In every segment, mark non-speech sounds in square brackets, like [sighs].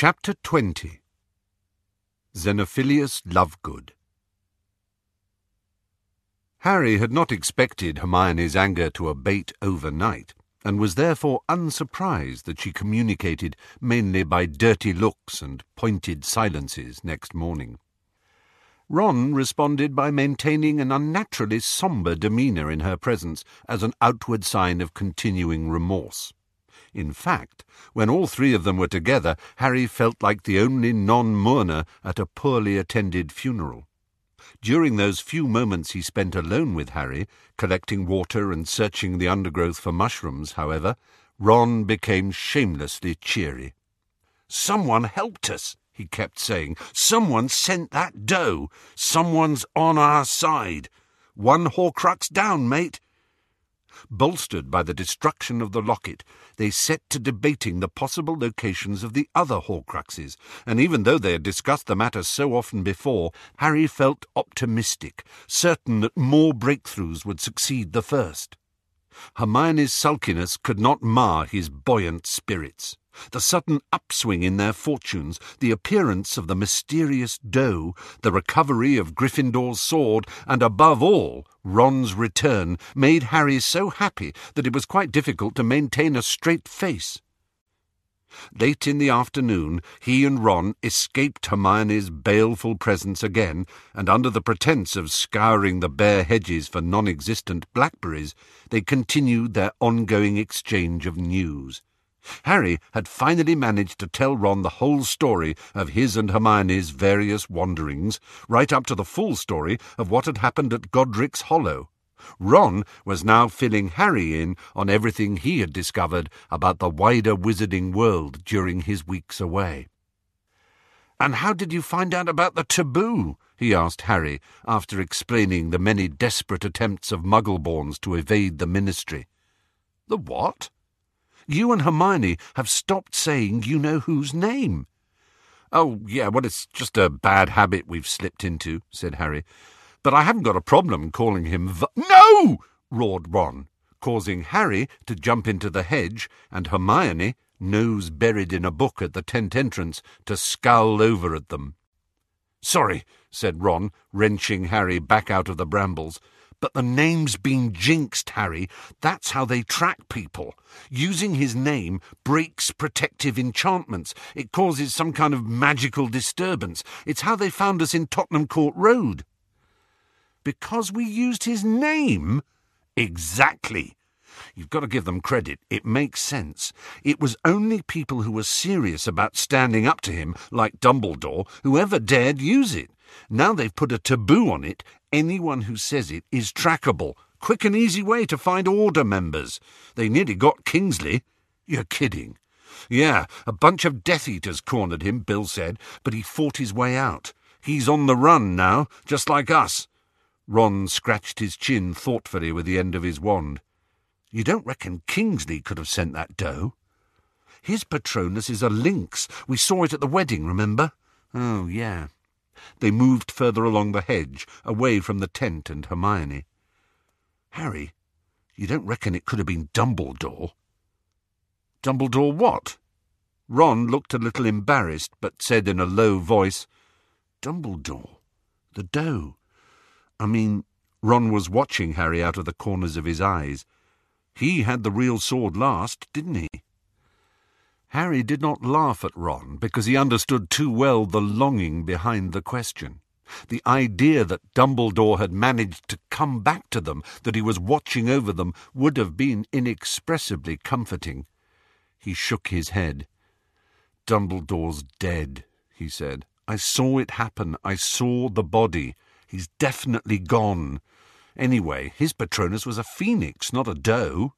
Chapter 20 Xenophilius Lovegood Harry had not expected Hermione's anger to abate overnight, and was therefore unsurprised that she communicated mainly by dirty looks and pointed silences next morning. Ron responded by maintaining an unnaturally sombre demeanour in her presence as an outward sign of continuing remorse. In fact, when all three of them were together, Harry felt like the only non-mourner at a poorly attended funeral. During those few moments he spent alone with Harry, collecting water and searching the undergrowth for mushrooms, however, Ron became shamelessly cheery. Someone helped us, he kept saying. Someone sent that doe. Someone's on our side. One Horcrux down, mate. Bolstered by the destruction of the locket, they set to debating the possible locations of the other Horcruxes, and even though they had discussed the matter so often before, Harry felt optimistic, certain that more breakthroughs would succeed the first. Hermione's sulkiness could not mar his buoyant spirits. The sudden upswing in their fortunes, the appearance of the mysterious doe, the recovery of Gryffindor's sword, and above all, Ron's return, made Harry so happy that it was quite difficult to maintain a straight face. Late in the afternoon, he and Ron escaped Hermione's baleful presence again, and under the pretence of scouring the bare hedges for non-existent blackberries, they continued their ongoing exchange of news. Harry had finally managed to tell Ron the whole story of his and Hermione's various wanderings, right up to the full story of what had happened at Godric's Hollow. Ron was now filling Harry in on everything he had discovered about the wider wizarding world during his weeks away. And how did you find out about the taboo? he asked Harry, after explaining the many desperate attempts of Muggleborns to evade the Ministry. The what? You and Hermione have stopped saying you know whose name. Oh, yeah, well, it's just a bad habit we've slipped into, said Harry but I haven't got a problem calling him v- No! roared Ron, causing Harry to jump into the hedge and Hermione, nose buried in a book at the tent entrance, to scowl over at them. Sorry, said Ron, wrenching Harry back out of the brambles. But the name's been jinxed, Harry. That's how they track people. Using his name breaks protective enchantments. It causes some kind of magical disturbance. It's how they found us in Tottenham Court Road. Because we used his name? Exactly. You've got to give them credit. It makes sense. It was only people who were serious about standing up to him, like Dumbledore, who ever dared use it. Now they've put a taboo on it. Anyone who says it is trackable. Quick and easy way to find Order members. They nearly got Kingsley. You're kidding. Yeah, a bunch of Death Eaters cornered him, Bill said, but he fought his way out. He's on the run now, just like us. Ron scratched his chin thoughtfully with the end of his wand. You don't reckon Kingsley could have sent that doe? His Patronus is a lynx. We saw it at the wedding, remember? Oh, yeah. They moved further along the hedge, away from the tent and Hermione. Harry, you don't reckon it could have been Dumbledore? Dumbledore what? Ron looked a little embarrassed, but said in a low voice, Dumbledore, the doe. I mean, Ron was watching Harry out of the corners of his eyes. He had the real sword last, didn't he? Harry did not laugh at Ron because he understood too well the longing behind the question. The idea that Dumbledore had managed to come back to them, that he was watching over them, would have been inexpressibly comforting. He shook his head. Dumbledore's dead, he said. I saw it happen. I saw the body. He's definitely gone. Anyway, his Patronus was a phoenix, not a doe.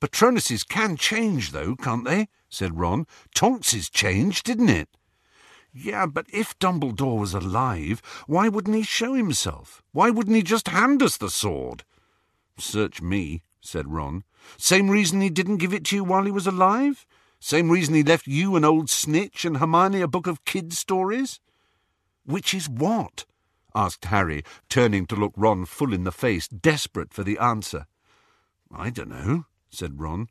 Patronuses can change, though, can't they? said Ron. Tonks's changed, didn't it? Yeah, but if Dumbledore was alive, why wouldn't he show himself? Why wouldn't he just hand us the sword? Search me, said Ron. Same reason he didn't give it to you while he was alive? Same reason he left you an old snitch and Hermione a book of kid stories? Which is what? Asked Harry, turning to look Ron full in the face, desperate for the answer. I don't know, said Ron.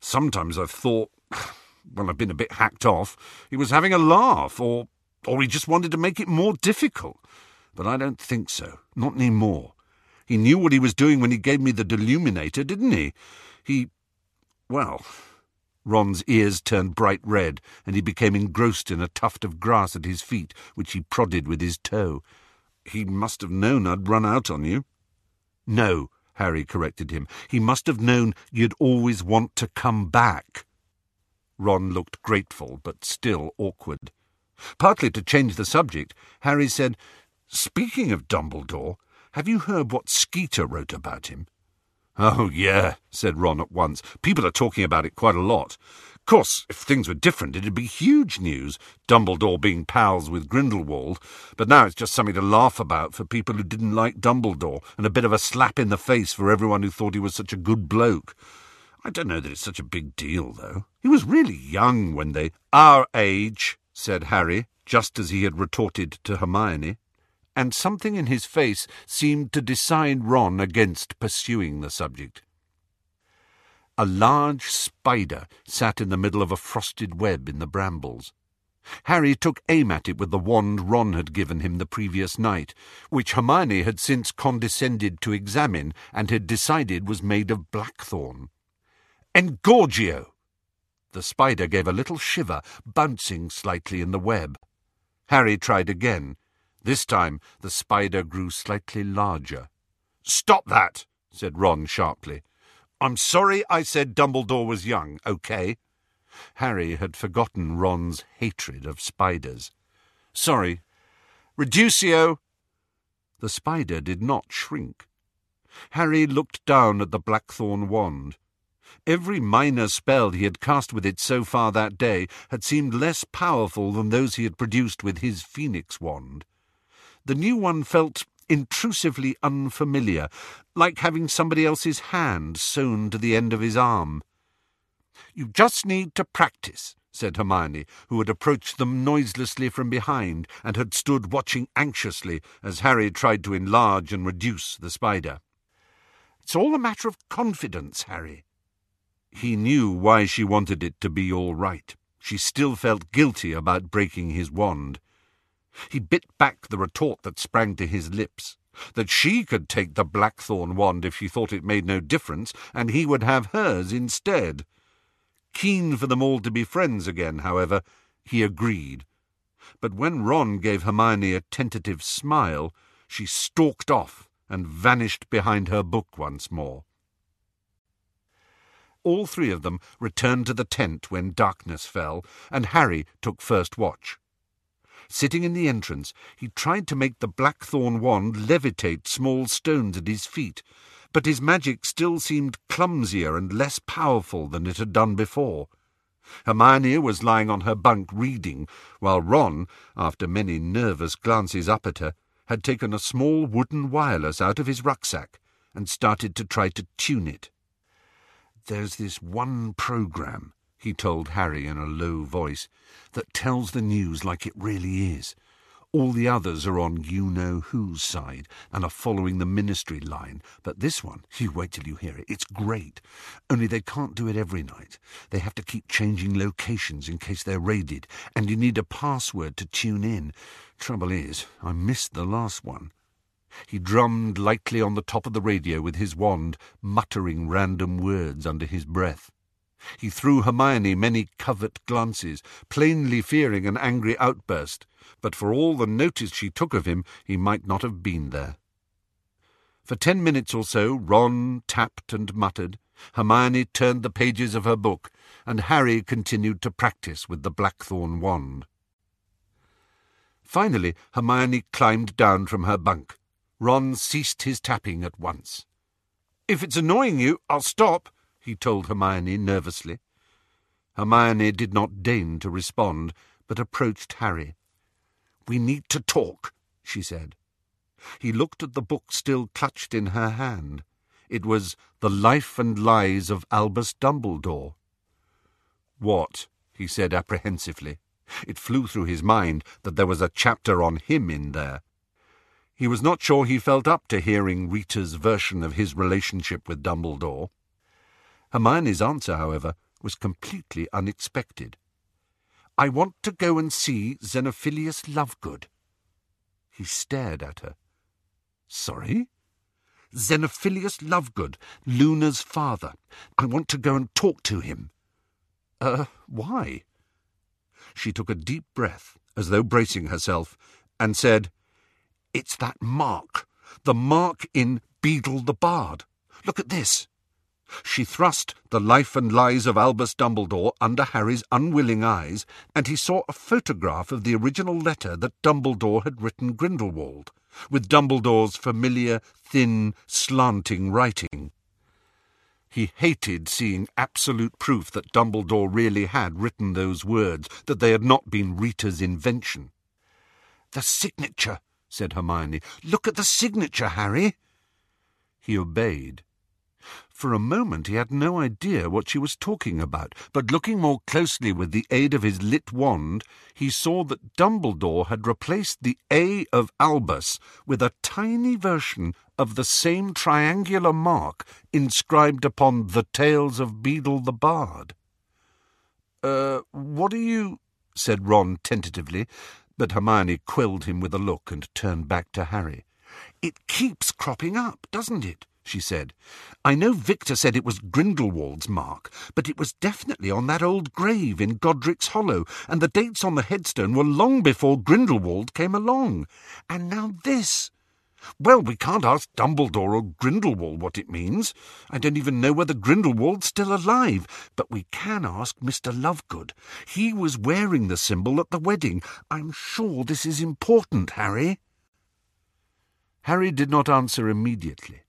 Sometimes I've thought. [sighs] well, I've been a bit hacked off. He was having a laugh, or, or he just wanted to make it more difficult. But I don't think so. Not any more. He knew what he was doing when he gave me the deluminator, didn't he? He. Well. Ron's ears turned bright red, and he became engrossed in a tuft of grass at his feet, which he prodded with his toe. He must have known I'd run out on you. No, Harry corrected him. He must have known you'd always want to come back. Ron looked grateful, but still awkward. Partly to change the subject, Harry said, Speaking of Dumbledore, have you heard what Skeeter wrote about him? Oh, yeah, said Ron at once. People are talking about it quite a lot. Of course, if things were different, it'd be huge news, Dumbledore being pals with Grindelwald, but now it's just something to laugh about for people who didn't like Dumbledore, and a bit of a slap in the face for everyone who thought he was such a good bloke. I don't know that it's such a big deal, though. He was really young when they... Our age, said Harry, just as he had retorted to Hermione and something in his face seemed to decide Ron against pursuing the subject. A large spider sat in the middle of a frosted web in the brambles. Harry took aim at it with the wand Ron had given him the previous night, which Hermione had since condescended to examine and had decided was made of blackthorn. Engorgio! The spider gave a little shiver, bouncing slightly in the web. Harry tried again, this time the spider grew slightly larger. Stop that, said Ron sharply. I'm sorry I said Dumbledore was young, okay? Harry had forgotten Ron's hatred of spiders. Sorry. Reducio! The spider did not shrink. Harry looked down at the blackthorn wand. Every minor spell he had cast with it so far that day had seemed less powerful than those he had produced with his phoenix wand. The new one felt intrusively unfamiliar, like having somebody else's hand sewn to the end of his arm. You just need to practice, said Hermione, who had approached them noiselessly from behind and had stood watching anxiously as Harry tried to enlarge and reduce the spider. It's all a matter of confidence, Harry. He knew why she wanted it to be all right. She still felt guilty about breaking his wand. He bit back the retort that sprang to his lips. That she could take the blackthorn wand if she thought it made no difference, and he would have hers instead. Keen for them all to be friends again, however, he agreed. But when Ron gave Hermione a tentative smile, she stalked off and vanished behind her book once more. All three of them returned to the tent when darkness fell, and Harry took first watch. Sitting in the entrance, he tried to make the blackthorn wand levitate small stones at his feet, but his magic still seemed clumsier and less powerful than it had done before. Hermione was lying on her bunk reading, while Ron, after many nervous glances up at her, had taken a small wooden wireless out of his rucksack and started to try to tune it. There's this one program, he told Harry in a low voice, that tells the news like it really is. All the others are on you-know-whose side and are following the ministry line. But this one, [laughs] you wait till you hear it, it's great. Only they can't do it every night. They have to keep changing locations in case they're raided, and you need a password to tune in. Trouble is, I missed the last one. He drummed lightly on the top of the radio with his wand, muttering random words under his breath. He threw Hermione many covert glances, plainly fearing an angry outburst, but for all the notice she took of him, he might not have been there. For ten minutes or so, Ron tapped and muttered, Hermione turned the pages of her book, and Harry continued to practice with the blackthorn wand. Finally, Hermione climbed down from her bunk. Ron ceased his tapping at once. If it's annoying you, I'll stop, he told Hermione nervously. Hermione did not deign to respond, but approached Harry. We need to talk, she said. He looked at the book still clutched in her hand. It was The Life and Lies of Albus Dumbledore. What? he said apprehensively. It flew through his mind that there was a chapter on him in there. He was not sure he felt up to hearing Rita's version of his relationship with Dumbledore. Hermione's answer, however, was completely unexpected. I want to go and see Xenophilius Lovegood. He stared at her. Sorry? Xenophilius Lovegood, Luna's father. I want to go and talk to him. Uh, why? She took a deep breath, as though bracing herself, and said, It's that mark. The mark in Beedle the Bard. Look at this. She thrust the life and lies of Albus Dumbledore under Harry's unwilling eyes, and he saw a photograph of the original letter that Dumbledore had written Grindelwald, with Dumbledore's familiar, thin, slanting writing. He hated seeing absolute proof that Dumbledore really had written those words, that they had not been Rita's invention. The signature, said Hermione. Look at the signature, Harry. He obeyed. For a moment he had no idea what she was talking about, but looking more closely with the aid of his lit wand, he saw that Dumbledore had replaced the A of Albus with a tiny version of the same triangular mark inscribed upon the Tales of Beedle the Bard. Uh, what are you... said Ron tentatively, but Hermione quelled him with a look and turned back to Harry. It keeps cropping up, doesn't it? She said. I know Viktor said it was Grindelwald's mark, but it was definitely on that old grave in Godric's Hollow, and the dates on the headstone were long before Grindelwald came along. And now this. Well, we can't ask Dumbledore or Grindelwald what it means. I don't even know whether Grindelwald's still alive, but we can ask Mr. Lovegood. He was wearing the symbol at the wedding. I'm sure this is important, Harry. Harry did not answer immediately.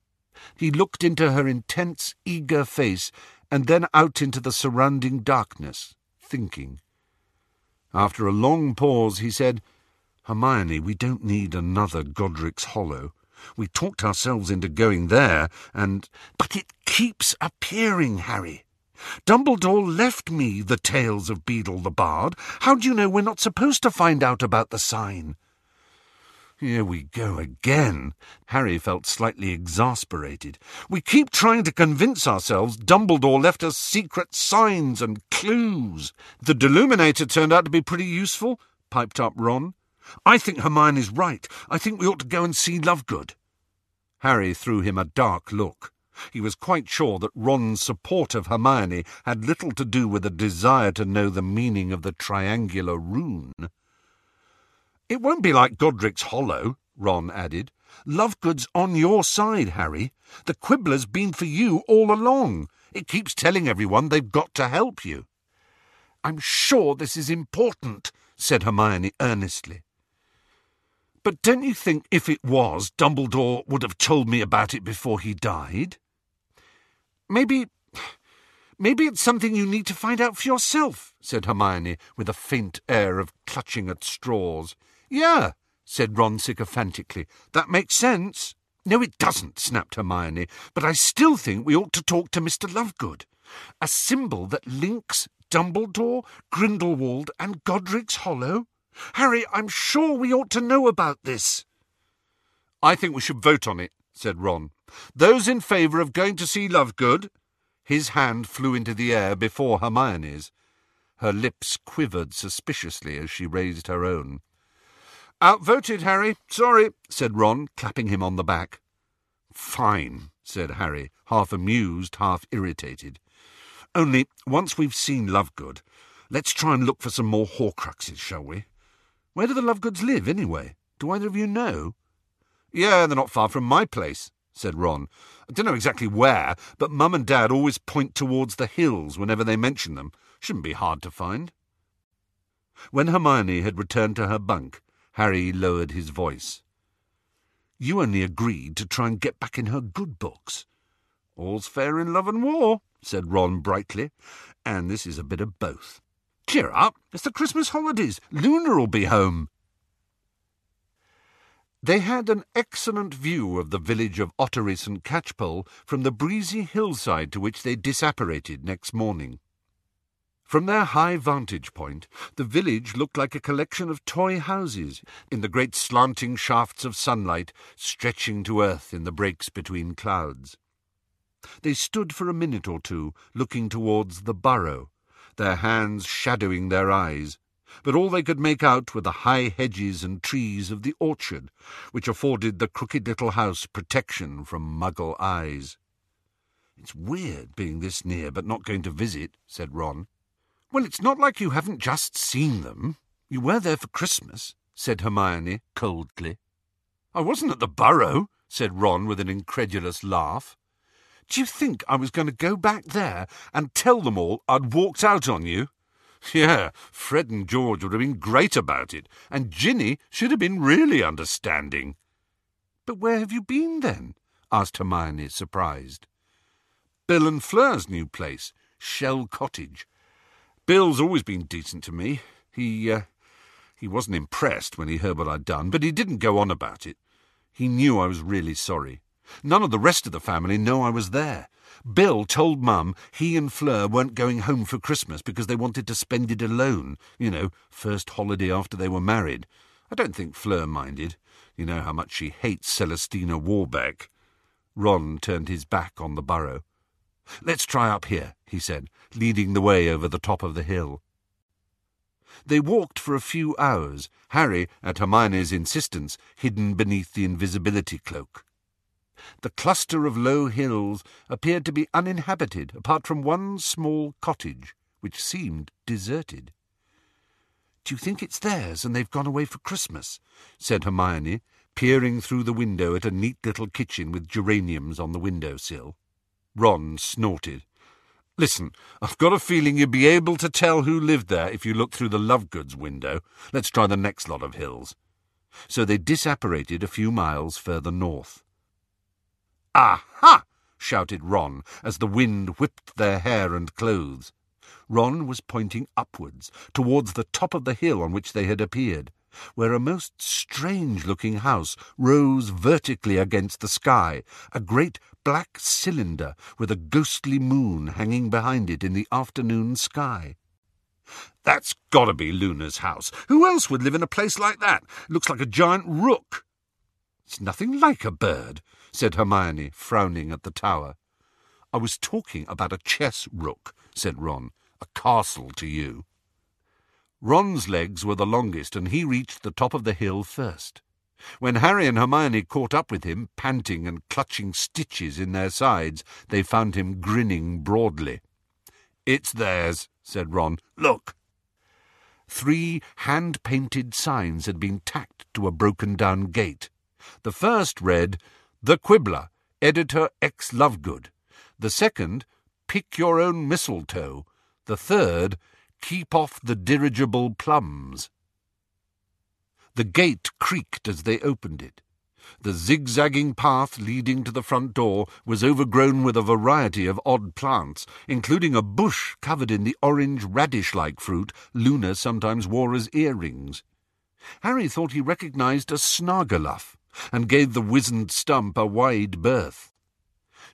He looked into her intense, eager face, and then out into the surrounding darkness, thinking. After a long pause, he said, Hermione, we don't need another Godric's Hollow. We talked ourselves into going there, and... But it keeps appearing, Harry. Dumbledore left me the tales of Beedle the Bard. How do you know we're not supposed to find out about the sign? Here we go again. Harry felt slightly exasperated. We keep trying to convince ourselves Dumbledore left us secret signs and clues. The Deluminator turned out to be pretty useful, piped up Ron. I think Hermione's right. I think we ought to go and see Lovegood. Harry threw him a dark look. He was quite sure that Ron's support of Hermione had little to do with a desire to know the meaning of the triangular rune. It won't be like Godric's Hollow, Ron added. Lovegood's on your side, Harry. The Quibbler's been for you all along. It keeps telling everyone they've got to help you. I'm sure this is important, said Hermione earnestly. But don't you think if it was, Dumbledore would have told me about it before he died? Maybe. Maybe it's something you need to find out for yourself, said Hermione, with a faint air of clutching at straws. Yeah, said Ron sycophantically. That makes sense. No, it doesn't, snapped Hermione, but I still think we ought to talk to Mr. Lovegood. A symbol that links Dumbledore, Grindelwald, and Godric's Hollow? Harry, I'm sure we ought to know about this. I think we should vote on it, said Ron. Those in favour of going to see Lovegood? His hand flew into the air before Hermione's. Her lips quivered suspiciously as she raised her own. Outvoted, Harry. Sorry, said Ron, clapping him on the back. Fine, said Harry, half amused, half irritated. Only, once we've seen Lovegood, let's try and look for some more Horcruxes, shall we? Where do the Lovegoods live, anyway? Do either of you know? Yeah, they're not far from my place, said Ron. I don't know exactly where, but Mum and Dad always point towards the hills whenever they mention them. Shouldn't be hard to find. When Hermione had returned to her bunk, Harry lowered his voice. You only agreed to try and get back in her good books. All's fair in love and war, said Ron brightly, and this is a bit of both. Cheer up, it's the Christmas holidays. Luna'll be home. They had an excellent view of the village of Ottery St. Catchpole from the breezy hillside to which they disapparated next morning. From their high vantage point, the village looked like a collection of toy houses in the great slanting shafts of sunlight stretching to earth in the breaks between clouds. They stood for a minute or two, looking towards the burrow, their hands shadowing their eyes, but all they could make out were the high hedges and trees of the orchard, which afforded the crooked little house protection from muggle eyes. It's weird being this near but not going to visit, said Ron. Well, it's not like you haven't just seen them. You were there for Christmas, said Hermione coldly. I wasn't at the Burrow, said Ron with an incredulous laugh. Do you think I was going to go back there and tell them all I'd walked out on you? Yeah, Fred and George would have been great about it, and Ginny should have been really understanding. But where have you been then? asked Hermione, surprised. Bill and Fleur's new place, Shell Cottage. Bill's always been decent to me. He, uh, he wasn't impressed when he heard what I'd done, but he didn't go on about it. He knew I was really sorry. None of the rest of the family know I was there. Bill told Mum he and Fleur weren't going home for Christmas because they wanted to spend it alone. You know, first holiday after they were married. I don't think Fleur minded. You know how much she hates Celestina Warbeck. Ron turned his back on the burrow. Let's try up here, he said, leading the way over the top of the hill. They walked for a few hours, Harry, at Hermione's insistence, hidden beneath the invisibility cloak. The cluster of low hills appeared to be uninhabited, apart from one small cottage, which seemed deserted. Do you think it's theirs and they've gone away for Christmas? said Hermione, peering through the window at a neat little kitchen with geraniums on the window sill. Ron snorted. Listen, I've got a feeling you'd be able to tell who lived there if you look through the Lovegoods window. Let's try the next lot of hills. So they disapparated a few miles further north. Aha! shouted Ron as the wind whipped their hair and clothes. Ron was pointing upwards, towards the top of the hill on which they had appeared where a most strange-looking house rose vertically against the sky, a great black cylinder with a ghostly moon hanging behind it in the afternoon sky. That's got to be Luna's house. Who else would live in a place like that? Looks like a giant rook. It's nothing like a bird, said Hermione, frowning at the tower. I was talking about a chess rook, said Ron. A castle to you. Ron's legs were the longest, and he reached the top of the hill first. When Harry and Hermione caught up with him, panting and clutching stitches in their sides, they found him grinning broadly. It's theirs, said Ron. Look. Three hand-painted signs had been tacked to a broken-down gate. The first read, The Quibbler, Editor X Lovegood. The second, Pick Your Own Mistletoe. The third, Keep off the dirigible plums. The gate creaked as they opened it. The zigzagging path leading to the front door was overgrown with a variety of odd plants, including a bush covered in the orange radish-like fruit Luna sometimes wore as earrings. Harry thought he recognized a snargaluff, and gave the wizened stump a wide berth.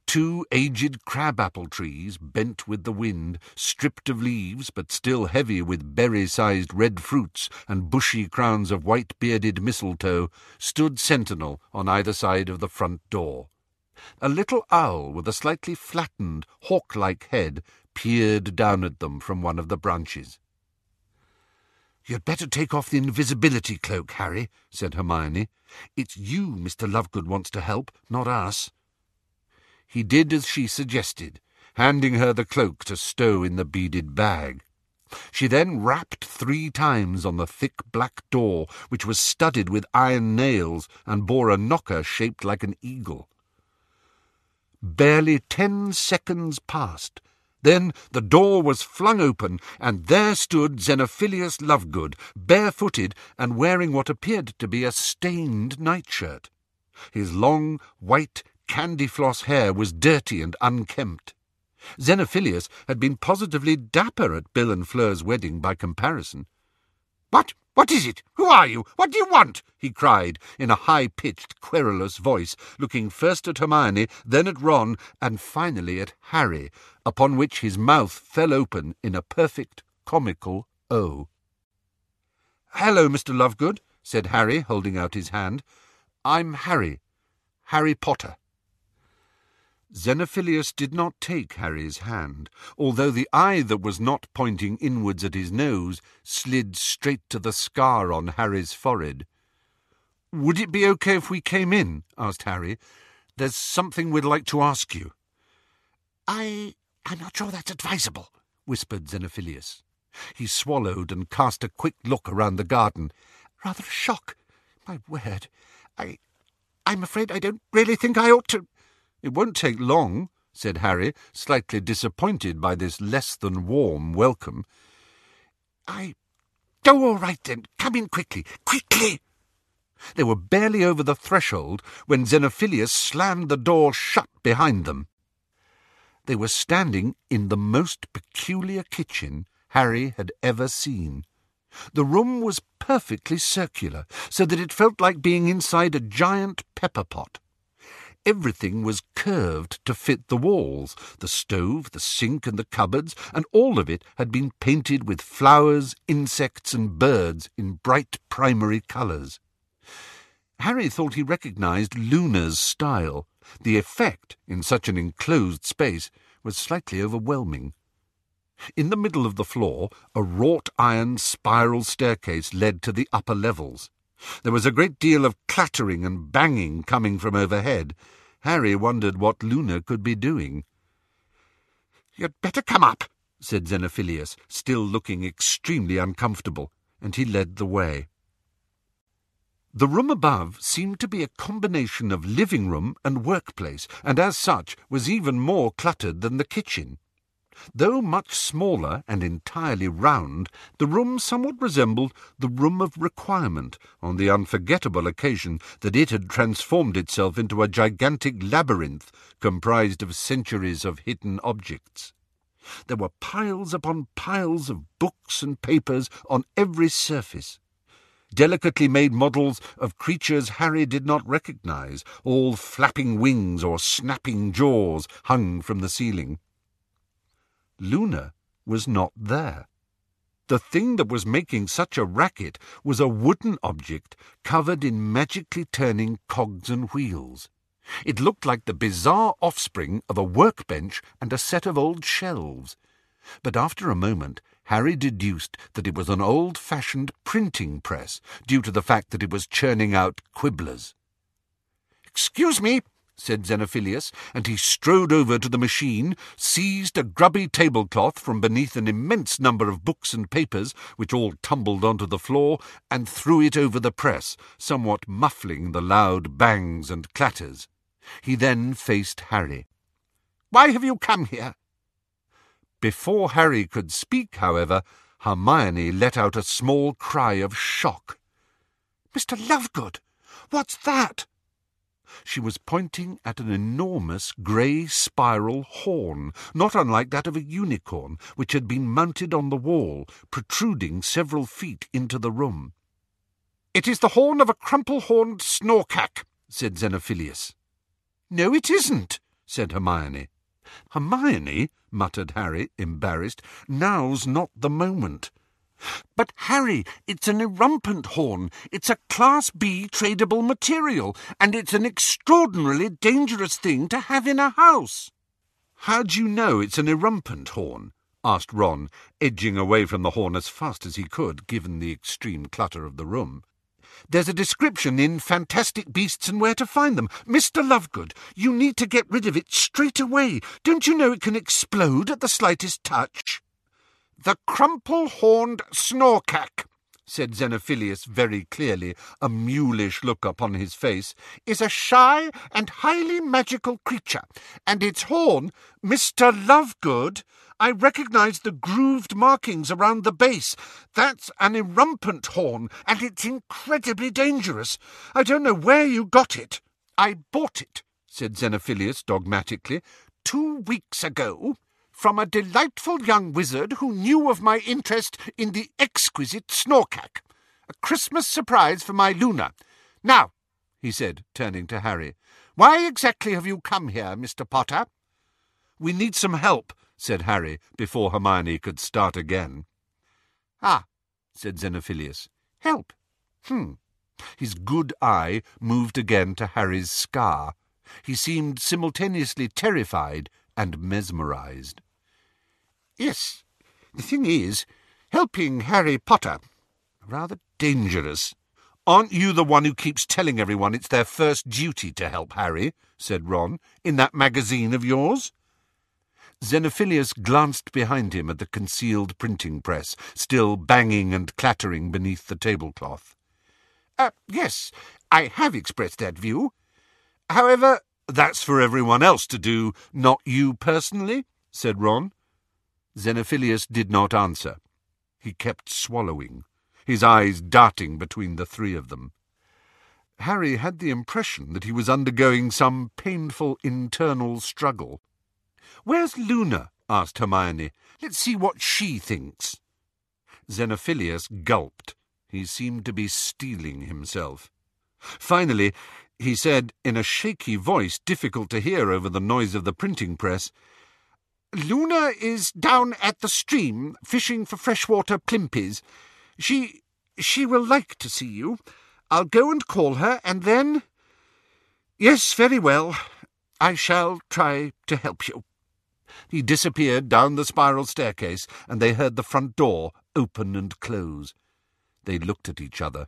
Two aged crab-apple trees, bent with the wind, stripped of leaves, but still heavy with berry-sized red fruits and bushy crowns of white-bearded mistletoe, stood sentinel on either side of the front door. A little owl with a slightly flattened, hawk-like head peered down at them from one of the branches. You'd better take off the invisibility cloak, Harry, said Hermione. It's you Mr. Lovegood wants to help, not us. He did as she suggested, handing her the cloak to stow in the beaded bag. She then rapped three times on the thick black door, which was studded with iron nails and bore a knocker shaped like an eagle. Barely ten seconds passed. Then the door was flung open, and there stood Xenophilius Lovegood, barefooted and wearing what appeared to be a stained nightshirt. His long, white, Candyfloss hair was dirty and unkempt. Xenophilius had been positively dapper at Bill and Fleur's wedding by comparison. What? What is it? Who are you? What do you want? he cried in a high-pitched, querulous voice, looking first at Hermione, then at Ron, and finally at Harry, upon which his mouth fell open in a perfect comical O. Hello, Mr. Lovegood, said Harry, holding out his hand. I'm Harry. Harry Potter. Xenophilius did not take Harry's hand, although the eye that was not pointing inwards at his nose slid straight to the scar on Harry's forehead. Would it be okay if we came in? asked Harry. There's something we'd like to ask you. I I'm not sure that's advisable, whispered Xenophilius. He swallowed and cast a quick look around the garden. Rather a shock. My word. I I'm afraid I don't really think I ought to It won't take long, said Harry, slightly disappointed by this less than warm welcome. I Oh, all right then. Come in quickly. Quickly! They were barely over the threshold when Xenophilius slammed the door shut behind them. They were standing in the most peculiar kitchen Harry had ever seen. The room was perfectly circular, so that it felt like being inside a giant pepper pot. Everything was curved to fit the walls the stove, the sink, and the cupboards, and all of it had been painted with flowers, insects, and birds in bright primary colours. Harry thought he recognized Luna's style. The effect, in such an enclosed space, was slightly overwhelming. In the middle of the floor, a wrought iron spiral staircase led to the upper levels. There was a great deal of clattering and banging coming from overhead. Harry wondered what Luna could be doing. You'd better come up, said Xenophilius, still looking extremely uncomfortable, and he led the way. The room above seemed to be a combination of living room and workplace, and as such was even more cluttered than the kitchen. Though much smaller and entirely round, the room somewhat resembled the room of requirement on the unforgettable occasion that it had transformed itself into a gigantic labyrinth comprised of centuries of hidden objects. There were piles upon piles of books and papers on every surface delicately made models of creatures Harry did not recognize, all flapping wings or snapping jaws hung from the ceiling. Luna was not there. The thing that was making such a racket was a wooden object covered in magically turning cogs and wheels. It looked like the bizarre offspring of a workbench and a set of old shelves. But after a moment, Harry deduced that it was an old-fashioned printing press, due to the fact that it was churning out quibblers. Excuse me, said Xenophilius, and he strode over to the machine, seized a grubby tablecloth from beneath an immense number of books and papers, which all tumbled onto the floor, and threw it over the press, somewhat muffling the loud bangs and clatters. He then faced Harry. Why have you come here? Before Harry could speak, however, Hermione let out a small cry of shock. Mr. Lovegood, what's that? She was pointing at an enormous grey spiral horn, not unlike that of a unicorn, which had been mounted on the wall, protruding several feet into the room. It is the horn of a crumple-horned snorkack, said Xenophilius. No, it isn't, said Hermione. Hermione, muttered Harry, embarrassed, now's not the moment. But, Harry, it's an erumpent horn. It's a Class B tradable material, and it's an extraordinarily dangerous thing to have in a house. How do you know it's an erumpent horn? asked Ron, edging away from the horn as fast as he could, given the extreme clutter of the room. There's a description in Fantastic Beasts and Where to Find Them. Mr. Lovegood, you need to get rid of it straight away. Don't you know it can explode at the slightest touch? The crumple-horned snorkack, said Xenophilius very clearly, a mulish look upon his face, is a shy and highly magical creature, and its horn, Mr. Lovegood, I recognize the grooved markings around the base. That's an erumpent horn, and it's incredibly dangerous. I don't know where you got it. I bought it, said Xenophilius dogmatically, two weeks ago from a delightful young wizard who knew of my interest in the exquisite snorkack. A Christmas surprise for my Luna. Now, he said, turning to Harry, why exactly have you come here, Mr. Potter? We need some help, said Harry, before Hermione could start again. Ah, said Xenophilius. Help. Hmm. His good eye moved again to Harry's scar. He seemed simultaneously terrified and mesmerized. Yes, the thing is, helping Harry Potter. Rather dangerous. Aren't you the one who keeps telling everyone it's their first duty to help Harry? said Ron, in that magazine of yours. Xenophilius glanced behind him at the concealed printing press, still banging and clattering beneath the tablecloth. Uh, yes, I have expressed that view. However, that's for everyone else to do, not you personally, said Ron. Xenophilius did not answer. He kept swallowing, his eyes darting between the three of them. Harry had the impression that he was undergoing some painful internal struggle. Where's Luna? asked Hermione. Let's see what she thinks. Xenophilius gulped. He seemed to be steeling himself. Finally, he said, in a shaky voice difficult to hear over the noise of the printing press, Luna is down at the stream, fishing for freshwater plimpies. She she will like to see you. I'll go and call her, and then... Yes, very well. I shall try to help you. He disappeared down the spiral staircase, and they heard the front door open and close. They looked at each other.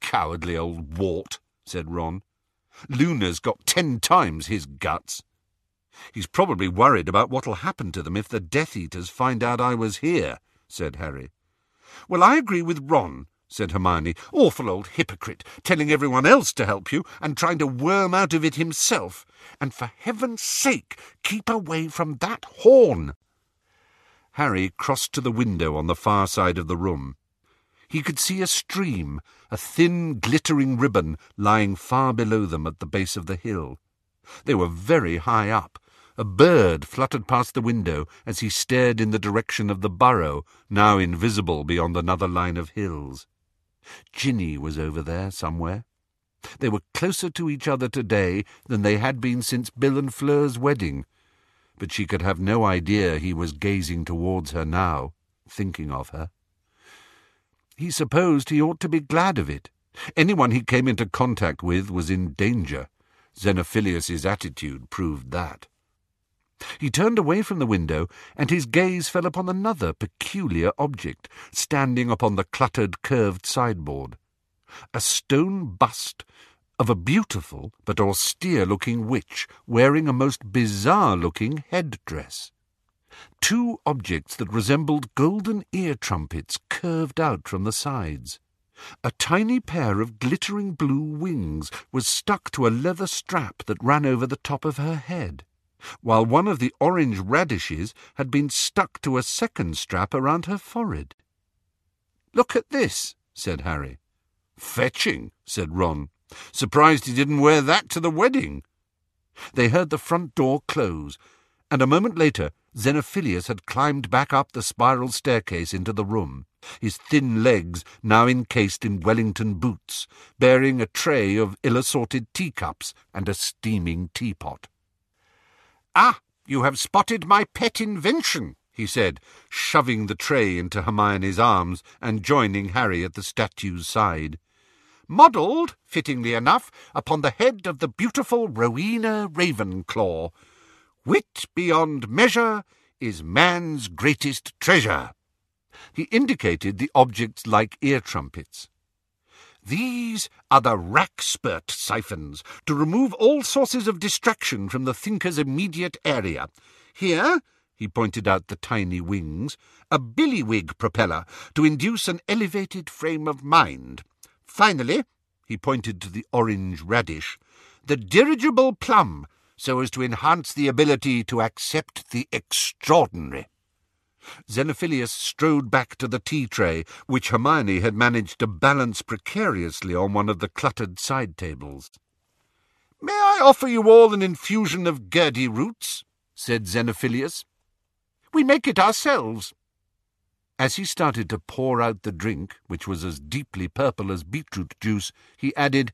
Cowardly old wart, said Ron. Luna's got ten times his guts. He's probably worried about what'll happen to them if the Death Eaters find out I was here, said Harry. Well, I agree with Ron, said Hermione. Awful old hypocrite, telling everyone else to help you and trying to worm out of it himself. And for heaven's sake, keep away from that horn. Harry crossed to the window on the far side of the room. He could see a stream, a thin, glittering ribbon, lying far below them at the base of the hill. They were very high up. A bird fluttered past the window as he stared in the direction of the burrow, now invisible beyond another line of hills. Ginny was over there somewhere. They were closer to each other today than they had been since Bill and Fleur's wedding, but she could have no idea he was gazing towards her now, thinking of her. He supposed he ought to be glad of it. Anyone he came into contact with was in danger. Xenophilius's attitude proved that. He turned away from the window, and his gaze fell upon another peculiar object, standing upon the cluttered, curved sideboard. A stone bust of a beautiful but austere-looking witch, wearing a most bizarre-looking head-dress. Two objects that resembled golden ear trumpets curved out from the sides. A tiny pair of glittering blue wings was stuck to a leather strap that ran over the top of her head while one of the orange radishes had been stuck to a second strap around her forehead. Look at this, said Harry. Fetching, said Ron. Surprised he didn't wear that to the wedding. They heard the front door close, and a moment later Xenophilius had climbed back up the spiral staircase into the room, his thin legs now encased in Wellington boots, bearing a tray of ill-assorted teacups and a steaming teapot. Ah, you have spotted my pet invention, he said, shoving the tray into Hermione's arms and joining Harry at the statue's side. Modelled, fittingly enough, upon the head of the beautiful Rowena Ravenclaw. Wit beyond measure is man's greatest treasure. He indicated the objects like ear trumpets. These are the Wrackspurt siphons, to remove all sources of distraction from the thinker's immediate area. Here, he pointed out the tiny wings, a billywig propeller, to induce an elevated frame of mind. Finally, he pointed to the orange radish, the dirigible plum, so as to enhance the ability to accept the extraordinary. Xenophilius strode back to the tea tray, which Hermione had managed to balance precariously on one of the cluttered side tables. May I offer you all an infusion of Gurdy roots? said Xenophilius. We make it ourselves. As he started to pour out the drink, which was as deeply purple as beetroot juice, he added,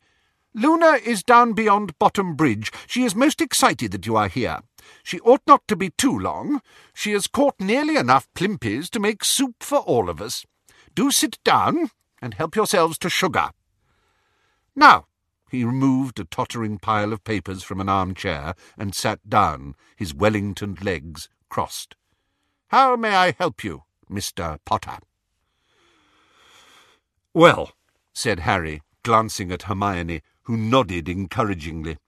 Luna is down beyond Bottom Bridge. She is most excited that you are here. She ought not to be too long. She has caught nearly enough plimpies to make soup for all of us. Do sit down and help yourselves to sugar. Now, He removed a tottering pile of papers from an armchair and sat down, his Wellington legs crossed. How may I help you, Mr. Potter? Well, said Harry, glancing at Hermione, who nodded encouragingly.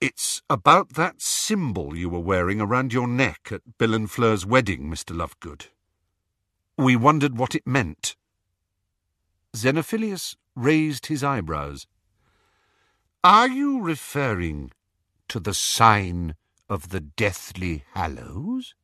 It's about that symbol you were wearing around your neck at Bill and Fleur's wedding, Mr. Lovegood. We wondered what it meant. Xenophilius raised his eyebrows. Are you referring to the sign of the Deathly Hallows?